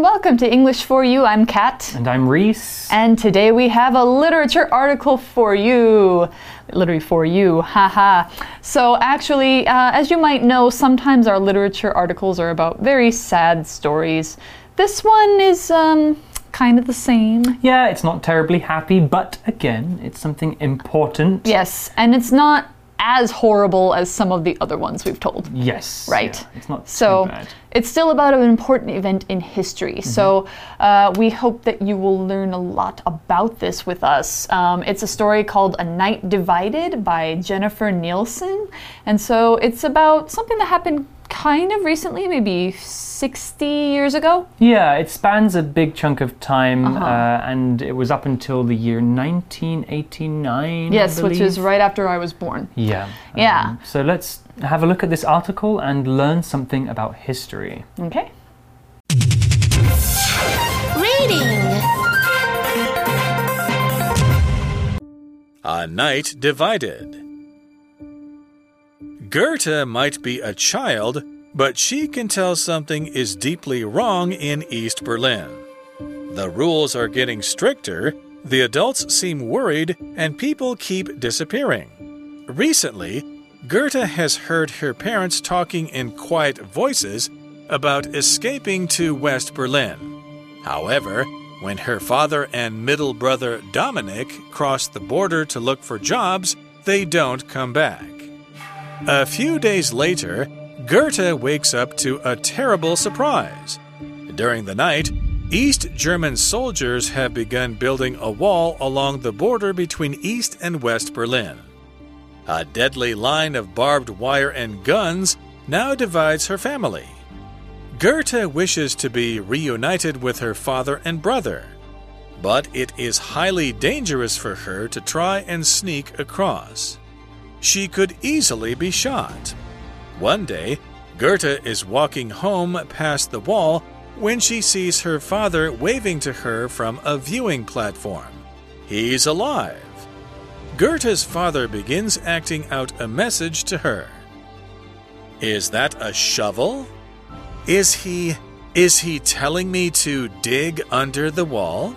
Welcome to English for You. I'm Kat. And I'm Reese. And today we have a literature article for you. Literally for you, haha. So, actually, uh, as you might know, sometimes our literature articles are about very sad stories. This one is um, kind of the same. Yeah, it's not terribly happy, but again, it's something important. Yes, and it's not as horrible as some of the other ones we've told. Yes. Right. yeah, it's not So bad. it's still about an important event in history. So uh, we hope that you will learn a lot about this with us. Um, it's a story called A Night Divided by Jennifer Nielsen. And so it's about something that happened kind of recently, maybe 60 years ago. Yeah, it spans a big chunk of time, Uh-huh. uh, and it was up until the year 1989. I Yes, which is right after I was born. Yeah. Yeah. Um, so let's have a look at this article and learn something about history. Okay. Reading. A Night Divided. Gerta might be a child, but she can tell something is deeply wrong in East Berlin. The rules are getting stricter, the adults seem worried, and people keep disappearing. Recently, Gerta has heard her parents talking in quiet voices about escaping to West Berlin. However, when her father and middle brother Dominic cross the border to look for jobs, they don't come back. A few days later, Gerta wakes up to a terrible surprise. During the night, East German soldiers have begun building a wall along the border between East and West Berlin. A deadly line of barbed wire and guns now divides her family. Gerta wishes to be reunited with her father and brother, but it is highly dangerous for her to try and sneak across. She could easily be shot. One day, Gerta is walking home past the wall when she sees her father waving to her from a viewing platform. He's alive. Gerta's father begins acting out a message to her. Is that a shovel? Is he is he telling me to dig under the wall?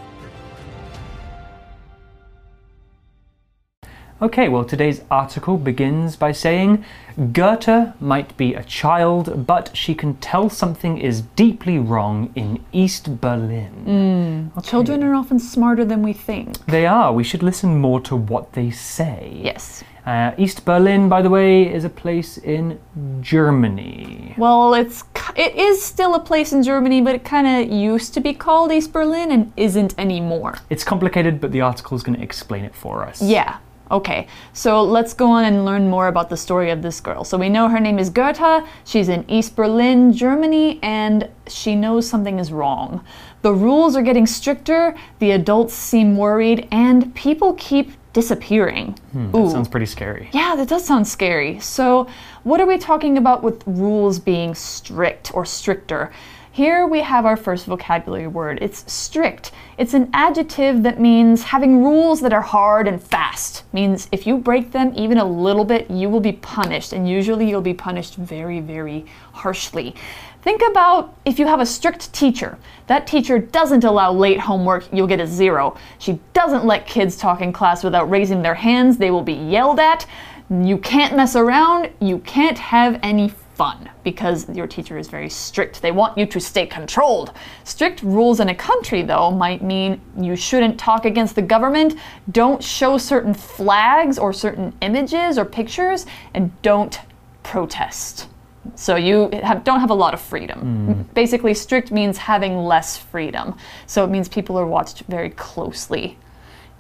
Okay, well, today's article begins by saying Gerta might be a child, but she can tell something is deeply wrong in East Berlin. Okay. Children are often smarter than we think. They are. We should listen more to what they say. Yes. Uh, East Berlin, by the way, is a place in Germany. Well, it's it is still a place in Germany, but it kind of used to be called East Berlin and isn't anymore. It's complicated, but the article is going to explain it for us. Yeah. Okay. So let's go on and learn more about the story of this girl. So we know her name is Gerta. She's in East Berlin, Germany, and she knows something is wrong. The rules are getting stricter, the adults seem worried, and people keep disappearing. Hmm, that sounds pretty scary. Yeah, that does sound scary. So, what are we talking about with rules being strict or stricter? Here we have our first vocabulary word. It's strict. It's an adjective that means having rules that are hard and fast. Means if you break them even a little bit, you will be punished, and usually you'll be punished very, very harshly. Think about if you have a strict teacher. That teacher doesn't allow late homework, you'll get a zero. She doesn't let kids talk in class without raising their hands, they will be yelled at. You can't mess around, you can't have any fun because your teacher is very strict. They want you to stay controlled. Strict rules in a country, though, might mean you shouldn't talk against the government, don't show certain flags or certain images or pictures, and don't protest. So you have, don't have a lot of freedom. Mm. Basically, strict means having less freedom. So it means people are watched very closely.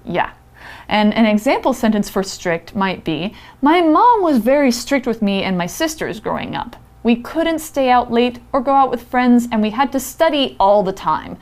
Yeah. And an example sentence for strict might be My mom was very strict with me and my sisters growing up. We couldn't stay out late or go out with friends, and we had to study all the time.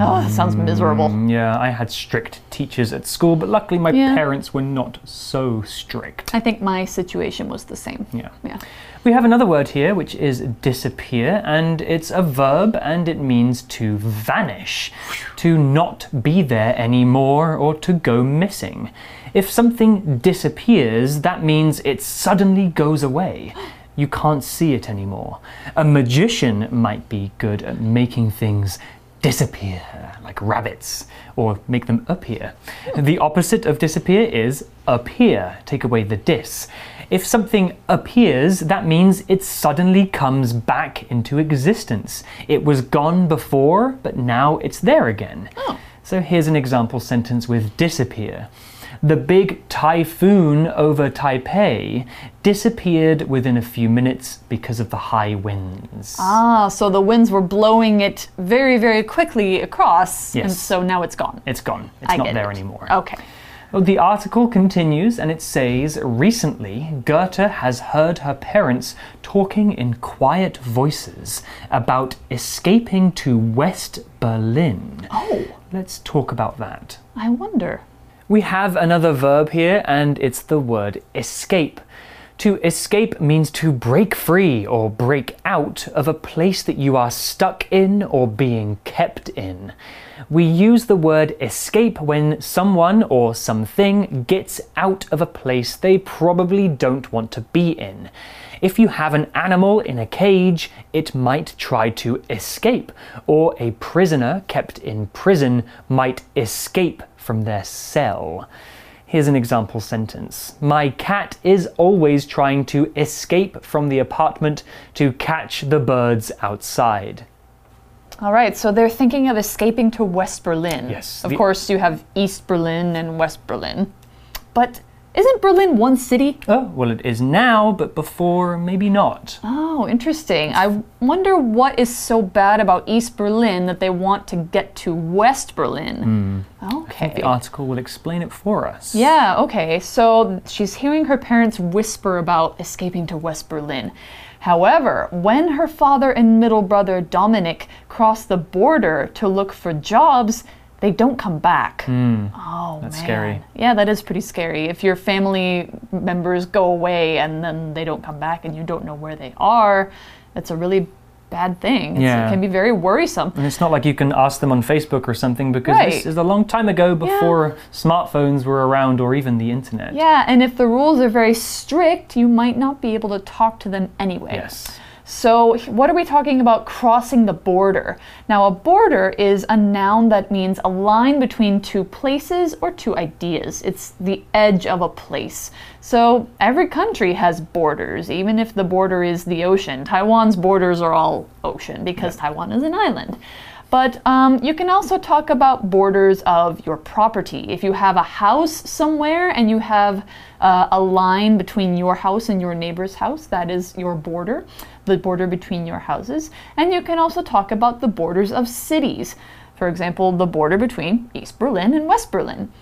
Oh, that sounds miserable. Mm, Yeah, I had strict teachers at school, but luckily my Yeah. parents were not so strict. I think my situation was the same. Yeah. Yeah. We have another word here which is disappear, and it's a verb and it means to vanish, to not be there anymore, or to go missing. If something disappears, that means it suddenly goes away. you can't see it anymore. A magician might be good at making things disappear, like rabbits, or make them appear. The opposite of disappear is appear, take away the dis. If something appears, that means it suddenly comes back into existence. It was gone before, but now it's there again. So here's an example sentence with disappear. The big typhoon over Taipei disappeared within a few minutes because of the high winds. Ah, so the winds were blowing it very, very quickly across, and so now it's gone. It's gone. It's I not there it. anymore. Okay. Well, The article continues and it says recently Gerta has heard her parents talking in quiet voices about escaping to West Berlin. Oh, Let's talk about that. I wonder. We have another verb here, and it's the word escape. To escape means to break free or break out of a place that you are stuck in or being kept in. We use the word escape when someone or something gets out of a place they probably don't want to be in. If you have an animal in a cage, it might try to escape, or a prisoner kept in prison might escape from their cell. Here's an example sentence My cat is always trying to escape from the apartment to catch the birds outside. All right, so they're thinking of escaping to West Berlin. Yes, Of course, you have East Berlin and West Berlin. But isn't Berlin one city? Oh, well, it is now, but before, maybe not. Oh, interesting. I wonder what is so bad about East Berlin that they want to get to West Berlin. Hmm. Okay. The article will explain it for us. Yeah, okay. So she's hearing her parents whisper about escaping to West Berlin. However, when her father and middle brother Dominic cross the border to look for jobs, they don't come back. Hmm. oh, that's man. scary. Yeah, that is pretty scary. If your family members go away and then they don't come back and you don't know where they are, it's a really bad thing. It's- Yeah. It can be very worrisome. And it's not like you can ask them on Facebook or something because this is a long time ago before smartphones were around or even the internet. Yeah, and if the rules are very strict, you might not be able to talk to them anyway. Yes. So, what are we talking about crossing the border? Now, a border is a noun that means a line between two places or two ideas. It's the edge of a place. So, every country has borders, even if the border is the ocean. Taiwan's borders are all ocean because Taiwan is an island. But um, you can also talk about borders of your property. If you have a house somewhere and you have uh, a line between your house and your neighbor's house, that is your border, the border between your houses. And you can also talk about the borders of cities. For example, the border between East Berlin and West Berlin.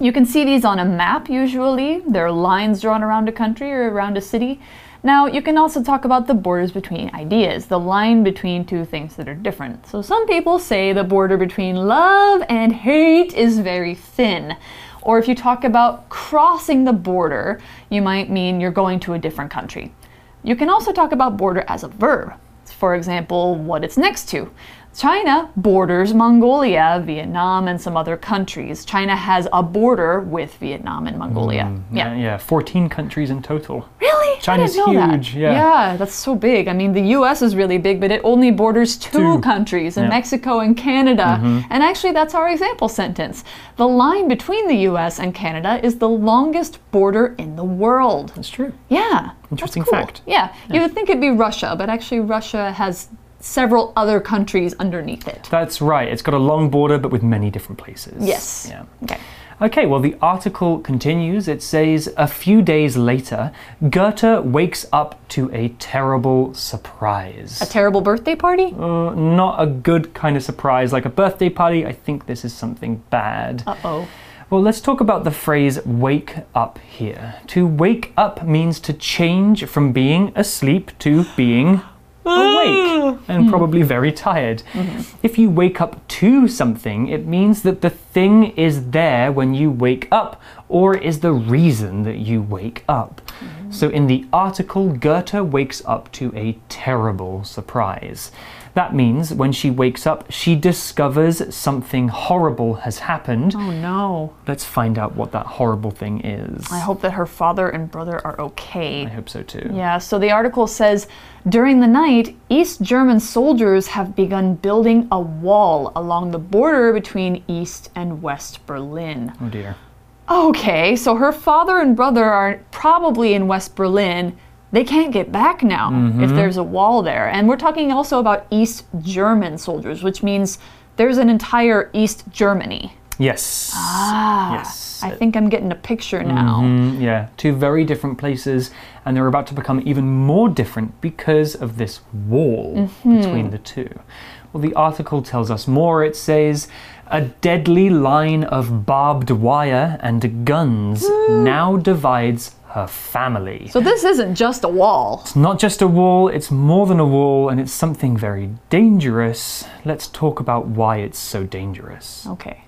You can see these on a map usually. There are lines drawn around a country or around a city. Now, you can also talk about the borders between ideas, the line between two things that are different. So, some people say the border between love and hate is very thin. Or if you talk about crossing the border, you might mean you're going to a different country. You can also talk about border as a verb. For example, what it's next to. China borders Mongolia, Vietnam, and some other countries. China has a border with Vietnam and Mongolia. Mm, yeah, yeah, 14 countries in total. Really? China's I didn't know huge, That. yeah. Yeah, that's so big. I mean, the U.S. is really big, but it only borders two, Two. countries, in Yeah. Mexico and Canada. Mm-hmm. And actually, that's our example sentence. The line between the U.S. and Canada is the longest border in the world. That's true. Yeah. Interesting cool. fact. Yeah. You would think it'd be Russia, but actually, Russia has several other countries underneath it. That's right. It's got a long border, but with many different places. Yes. Yeah. Okay. Okay, well, the article continues. It says a few days later, Gerta wakes up to a terrible surprise. A terrible birthday party? Uh, not a good kind of surprise, like a birthday party. I think this is something bad. Uh oh. Well, let's talk about the phrase wake up here. To wake up means to change from being asleep to being awake ah. and hmm. probably very tired. Mm-hmm. If you wake up to something, it means that the thing is there when you wake up or is the reason that you wake up. Mm-hmm. So in the article, Gerta wakes up to a terrible surprise. That means when she wakes up, she discovers something horrible has happened. Oh no. Let's find out what that horrible thing is. I hope that her father and brother are okay. I hope so too. Yeah, so the article says during the night, East German soldiers have begun building a wall along the border between East and West Berlin. Oh dear. Okay, so her father and brother are probably in West Berlin. They can't get back now if there's a wall there. And we're talking also about East German soldiers, which means there's an entire East Germany. Yes. Ah, Yes. I think I'm getting a picture now. Mm, yeah, two very different places, and they're about to become even more different because of this wall between the two. Well, the article tells us more. It says, a deadly line of barbed wire and guns now divides her family. So this isn't just a wall. It's not just a wall, it's more than a wall, and it's something very dangerous. Let's talk about why it's so dangerous. Okay.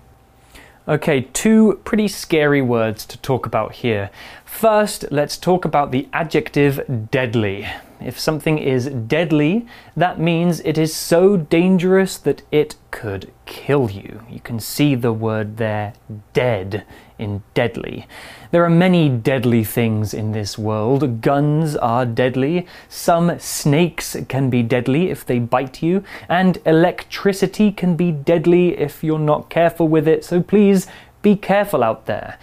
Okay, two pretty scary words to talk about here. First, let's talk about the adjective deadly. If something is deadly, that means it is so dangerous that it could kill you. You can see the word there, dead, in deadly. There are many deadly things in this world. Guns are deadly, some snakes can be deadly if they bite you, and electricity can be deadly if you're not careful with it, so please be careful out there.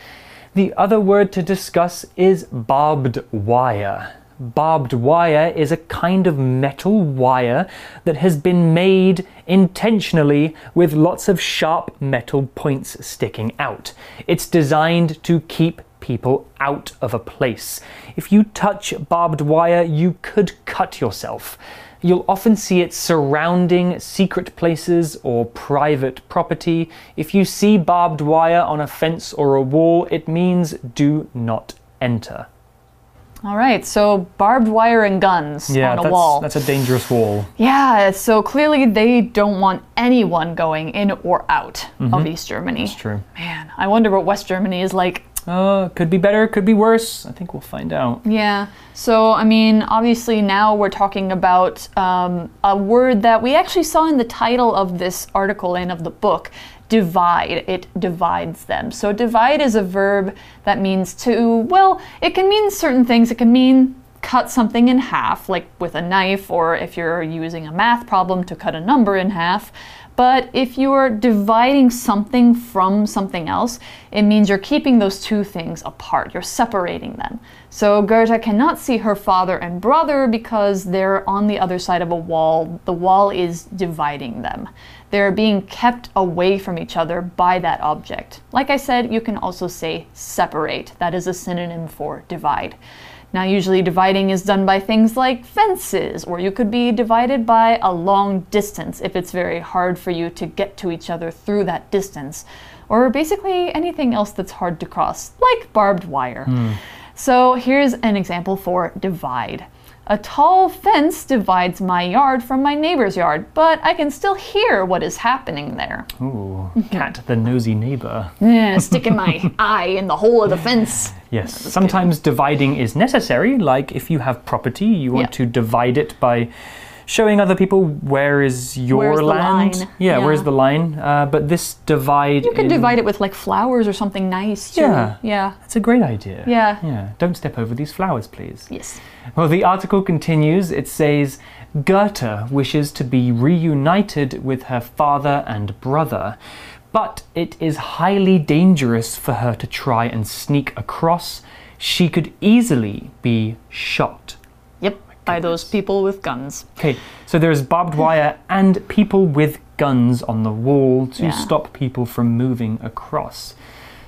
The other word to discuss is barbed wire. Barbed wire is a kind of metal wire that has been made intentionally with lots of sharp metal points sticking out. It's designed to keep people out of a place. If you touch barbed wire, you could cut yourself. You'll often see it surrounding secret places or private property. If you see barbed wire on a fence or a wall, it means do not enter. All right, so barbed wire and guns Yeah, on a that's, wall. that's a dangerous wall. Yeah, so clearly they don't want anyone going in or out of mm-hmm. East Germany. That's true. Man, I wonder what West Germany is like. Uh, could be better, could be worse. I think we'll find out. Yeah, so I mean, obviously now we're talking about um, a word that we actually saw in the title of this article and of the book divide. It divides them. So, divide is a verb that means to, well, it can mean certain things. It can mean cut something in half, like with a knife, or if you're using a math problem to cut a number in half. But if you are dividing something from something else, it means you're keeping those two things apart. You're separating them. So Gerta cannot see her father and brother because they're on the other side of a wall. The wall is dividing them. They're being kept away from each other by that object. Like I said, you can also say separate. That is a synonym for divide. Now, usually dividing is done by things like fences, or you could be divided by a long distance if it's very hard for you to get to each other through that distance, or basically anything else that's hard to cross, like barbed wire. Hmm. So, here's an example for divide. A tall fence divides my yard from my neighbor's yard, but I can still hear what is happening there. Ooh, mhm. cat the nosy neighbor. Yeah, sticking my eye in the hole of the fence. Yes, sometimes dividing is necessary, like if you have property, you want Yeah. to divide it by showing other people where is your Where's the land. line? Yeah, Yeah. where's the line? Uh, but this divide. You could divide it with like flowers or something nice too. Yeah. Yeah. That's a great idea. Yeah. Yeah. Don't step over these flowers, please. Yes. Well, the article continues. It says Gerta wishes to be reunited with her father and brother, but it is highly dangerous for her to try and sneak across. She could easily be shot. By those people with guns. Okay, so there's barbed wire and people with guns on the wall to Yeah. stop people from moving across.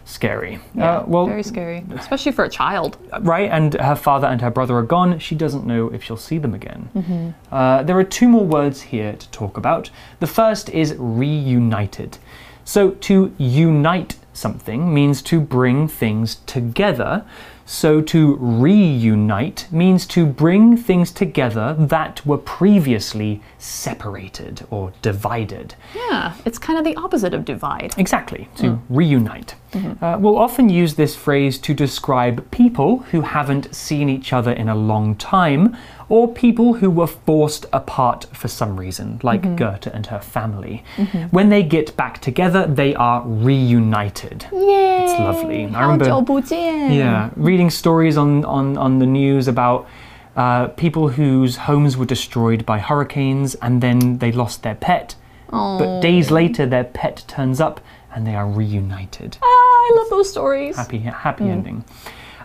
Scary. Yeah. Uh, well, very scary, especially for a child. right? And her father and her brother are gone. She doesn't know if she'll see them again. Uh, there are two more words here to talk about. The first is reunited. So to unite something means to bring things together. So to reunite means to bring things together that were previously separated or divided. Yeah, it's kind of the opposite of divide. Exactly, to mm. reunite. Mm -hmm. uh, we'll often use this phrase to describe people who haven't seen each other in a long time or people who were forced apart for some reason, like mm -hmm. Gerta and her family. Mm -hmm. When they get back together, they are reunited. Yay! It's lovely. I remember. yeah, reading stories on, on, on the news about uh, people whose homes were destroyed by hurricanes and then they lost their pet. But days later, their pet turns up and they are reunited. Ah, I love those stories. Happy, happy ending.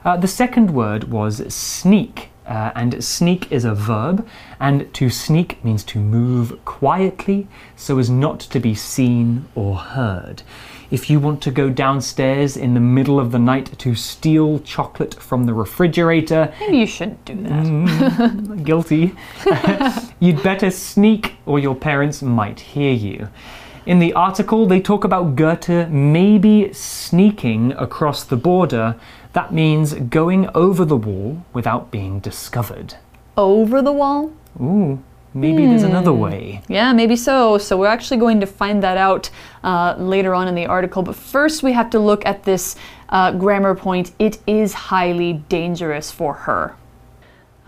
Uh, the second word was sneak. Uh, and sneak is a verb, and to sneak means to move quietly so as not to be seen or heard. If you want to go downstairs in the middle of the night to steal chocolate from the refrigerator, Maybe you shouldn't do that. Mm, guilty, you'd better sneak or your parents might hear you. In the article, they talk about Gerta maybe sneaking across the border. That means going over the wall without being discovered. Over the wall? Ooh, maybe there's another way. Yeah, maybe so. So we're actually going to find that out uh, later on in the article. But first, we have to look at this uh, grammar point. It is highly dangerous for her.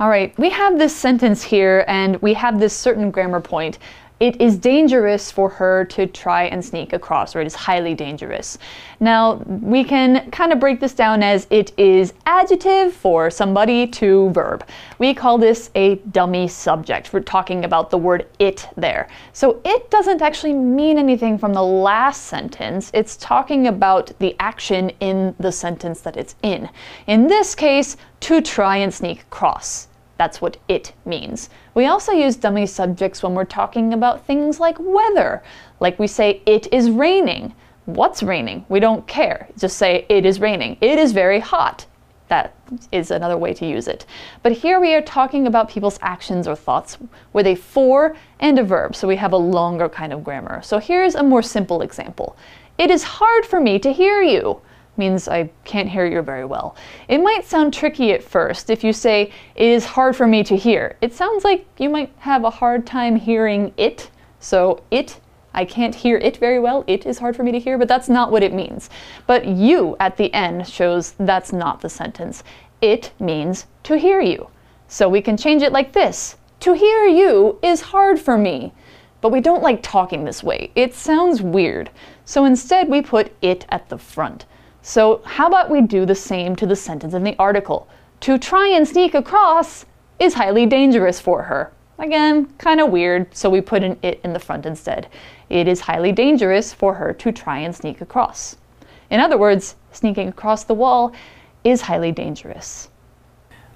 All right, we have this sentence here, and we have this certain grammar point. It is dangerous for her to try and sneak across, or it is highly dangerous. Now, we can kind of break this down as it is adjective for somebody to verb. We call this a dummy subject. We're talking about the word it there. So it doesn't actually mean anything from the last sentence. It's talking about the action in the sentence that it's in. In this case, to try and sneak across. That's what it means. We also use dummy subjects when we're talking about things like weather. Like we say, it is raining. What's raining? We don't care. Just say, it is raining. It is very hot. That is another way to use it. But here we are talking about people's actions or thoughts with a for and a verb, so we have a longer kind of grammar. So here's a more simple example It is hard for me to hear you means I can't hear you very well. It might sound tricky at first if you say, It is hard for me to hear. It sounds like you might have a hard time hearing it. So, it, I can't hear it very well. It is hard for me to hear, but that's not what it means. But you at the end shows that's not the sentence. It means to hear you. So we can change it like this To hear you is hard for me. But we don't like talking this way. It sounds weird. So instead, we put it at the front. So, how about we do the same to the sentence in the article? To try and sneak across is highly dangerous for her. Again, kind of weird, so we put an it in the front instead. It is highly dangerous for her to try and sneak across. In other words, sneaking across the wall is highly dangerous.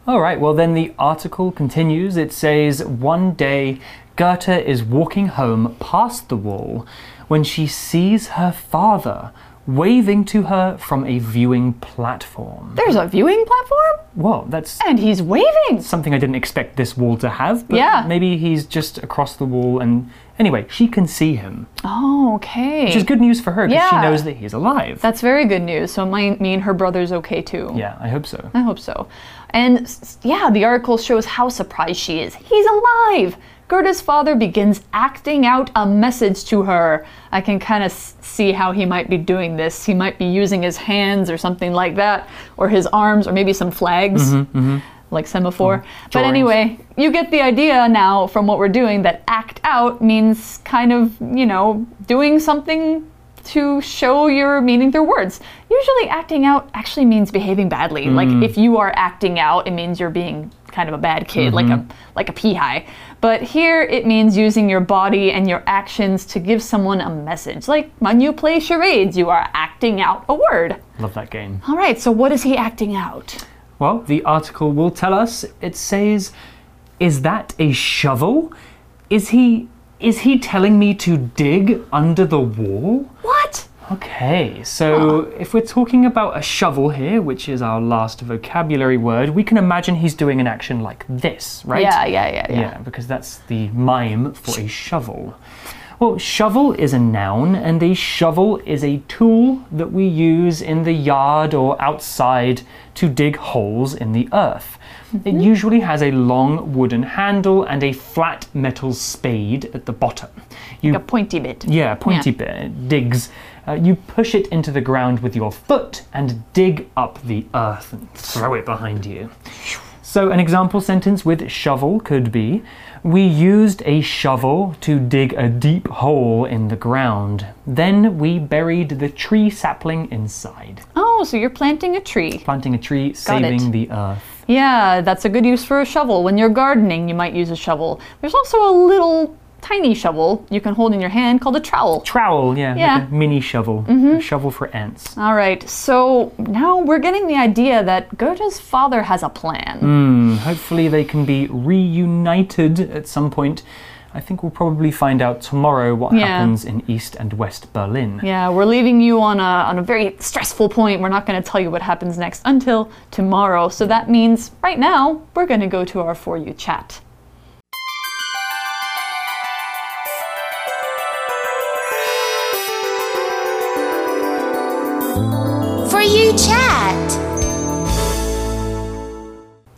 All right, well, then the article continues. It says, One day, Gerta is walking home past the wall when she sees her father waving to her from a viewing platform. There's a viewing platform? Well, that's And he's waving! something I didn't expect this wall to have, but Yeah. maybe he's just across the wall and anyway, she can see him. Oh, okay. Which is good news for her because she knows that he's alive. That's very good news. So it might mean her brother's okay too. yeah, I hope so. I hope so. And yeah, the article shows how surprised she is. He's alive! Gerta's father begins acting out a message to her. I can kind of see how he might be doing this. He might be using his hands or something like that, or his arms, or maybe some flags, mm-hmm, mm-hmm. like semaphore. Mm-hmm. but anyway, you get the idea now from what we're doing that act out means kind of, you know, doing something to show your meaning through words. Usually, acting out actually means behaving badly. Like mm. if you are acting out, it means you're being kind of a bad kid, like mm-hmm. a like a peahigh. But here, it means using your body and your actions to give someone a message. Like when you play charades, you are acting out a word. Love that game. All right. So what is he acting out? Well, the article will tell us. It says, "Is that a shovel? Is he is he telling me to dig under the wall?" What? Okay, so if we're talking about a shovel here, which is our last vocabulary word, we can imagine he's doing an action like this, right? Yeah, yeah, yeah, yeah. Yeah, because that's the mime for a shovel. Well, shovel is a noun, and a shovel is a tool that we use in the yard or outside to dig holes in the earth. It mm-hmm. usually has a long wooden handle and a flat metal spade at the bottom. You A pointy bit. yeah, pointy bit it digs. Uh, you push it into the ground with your foot and dig up the earth and throw it behind you. So, an example sentence with shovel could be We used a shovel to dig a deep hole in the ground. Then we buried the tree sapling inside. Oh, so you're planting a tree. Planting a tree, Got it. saving the earth. Yeah, that's a good use for a shovel. When you're gardening, you might use a shovel. There's also a little tiny shovel you can hold in your hand called a trowel. Trowel, yeah, Yeah. like a mini shovel. A shovel for ants. All right, so now we're getting the idea that Gerta's father has a plan. Hmm, hopefully they can be reunited at some point. I think we'll probably find out tomorrow what Yeah. happens in East and West Berlin. Yeah, we're leaving you on a, on a very stressful point. We're not going to tell you what happens next until tomorrow. So that means right now, we're going to go to our For You chat.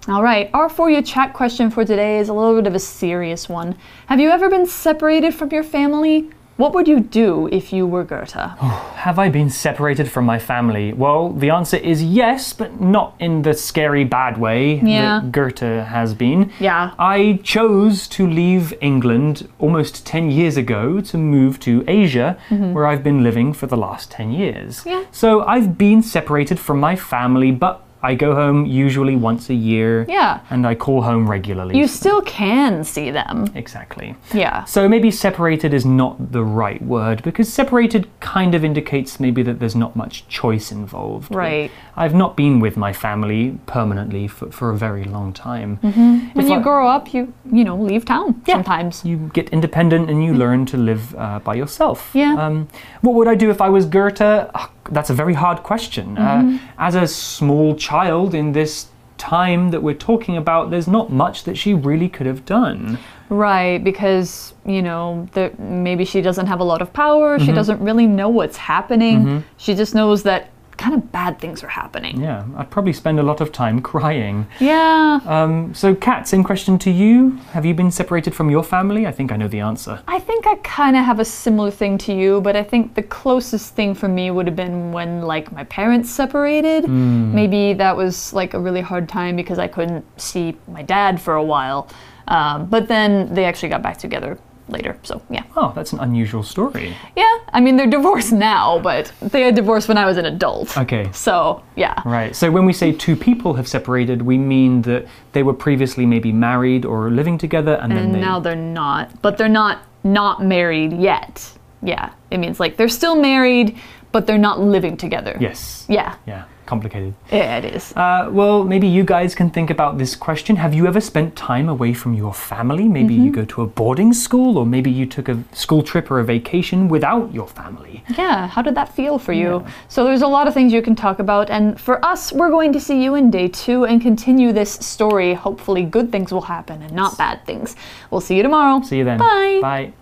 All right, our For You chat question for today is a little bit of a serious one. Have you ever been separated from your family? What would you do if you were Gerta? Have I been separated from my family? Well, the answer is yes, but not in the scary bad way Yeah. that Gerta has been. Yeah. I chose to leave England almost 10 years ago to move to Asia, mm-hmm. where I've been living for the last 10 years. Yeah. So I've been separated from my family, but I go home usually once a year. Yeah. And I call home regularly. You still can see them. exactly. Yeah. So maybe separated is not the right word because separated kind of indicates maybe that there's not much choice involved. Right. I've not been with my family permanently for, for a very long time. When If you I- grow up, you you know leave town sometimes. you get independent and you learn to live uh, by yourself. Yeah. Um, what would I do if I was Gerta? Ah, that's a very hard question. Uh, as a small child in this time that we're talking about, there's not much that she really could have done. Right, because you know the, maybe she doesn't have a lot of power. Mm-hmm. She doesn't really know what's happening. She just knows that kind of bad things are happening. Yeah, I'd probably spend a lot of time crying. Yeah. Um, so, Kat, same question to you. Have you been separated from your family? I think I know the answer. I think I kind of have a similar thing to you, but I think the closest thing for me would have been when like my parents separated. Maybe that was like a really hard time because I couldn't see my dad for a while. Um, but then they actually got back together later. So yeah, Oh, that's an unusual story. yeah. I mean they're divorced now, but they had divorced when I was an adult. Okay. So yeah. Right. So when we say two people have separated, we mean that they were previously maybe married or living together, and, then they. now they're not, but they're not not married yet. Yeah, it means like they're still married, but they're not living together. yes. Yeah, Yeah. Complicated. yeah, it is. Uh, well, maybe you guys can think about this question. Have you ever spent time away from your family? Maybe you Mm-hmm. go to a boarding school, or maybe you took a school trip or a vacation without your family. Yeah, how did that feel for you? So there's a lot of things you can talk about, and for us, we're going to see you in day two and continue this story. Hopefully, good things will happen and not bad things. We'll see you tomorrow. See you then. Bye. Bye.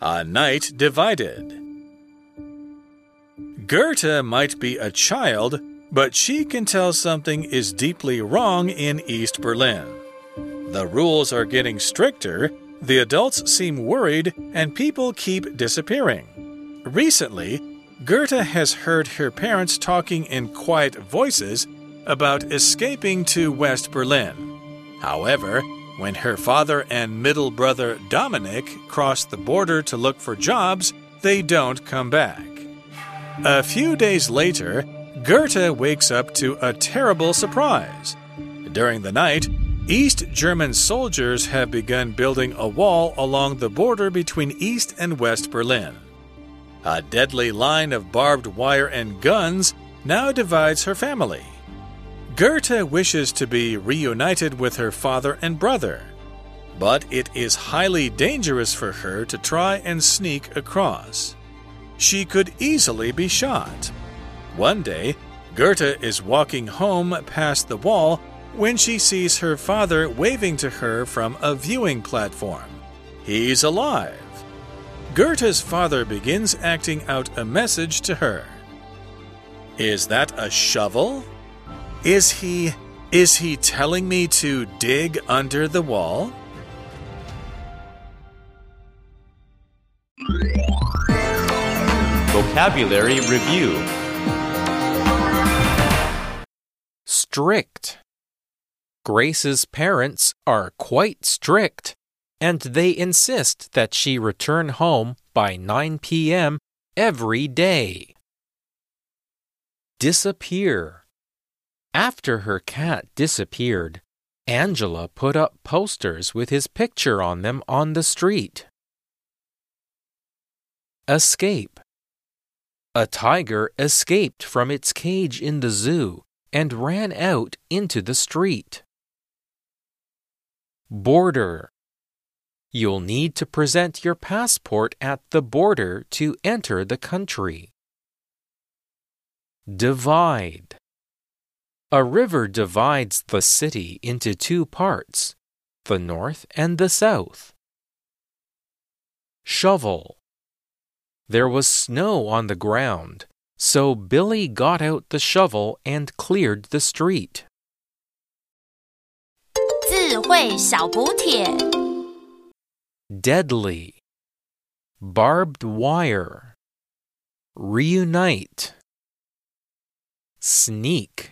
A night divided. Gerta might be a child, but she can tell something is deeply wrong in East Berlin. The rules are getting stricter, the adults seem worried, and people keep disappearing. Recently, Gerta has heard her parents talking in quiet voices about escaping to West Berlin. However, when her father and middle brother Dominic cross the border to look for jobs, they don't come back. A few days later, Gerta wakes up to a terrible surprise. During the night, East German soldiers have begun building a wall along the border between East and West Berlin. A deadly line of barbed wire and guns now divides her family. Gerta wishes to be reunited with her father and brother, but it is highly dangerous for her to try and sneak across. She could easily be shot. One day, Gerta is walking home past the wall when she sees her father waving to her from a viewing platform. He's alive. Gerta's father begins acting out a message to her. Is that a shovel? Is he. Is he telling me to dig under the wall? Vocabulary Review Strict. Grace's parents are quite strict, and they insist that she return home by 9 p.m. every day. Disappear. After her cat disappeared, Angela put up posters with his picture on them on the street. Escape. A tiger escaped from its cage in the zoo and ran out into the street. Border. You'll need to present your passport at the border to enter the country. Divide. A river divides the city into two parts, the north and the south. Shovel. There was snow on the ground, so Billy got out the shovel and cleared the street. 智慧小补帖。 Deadly. Barbed wire. Reunite. Sneak.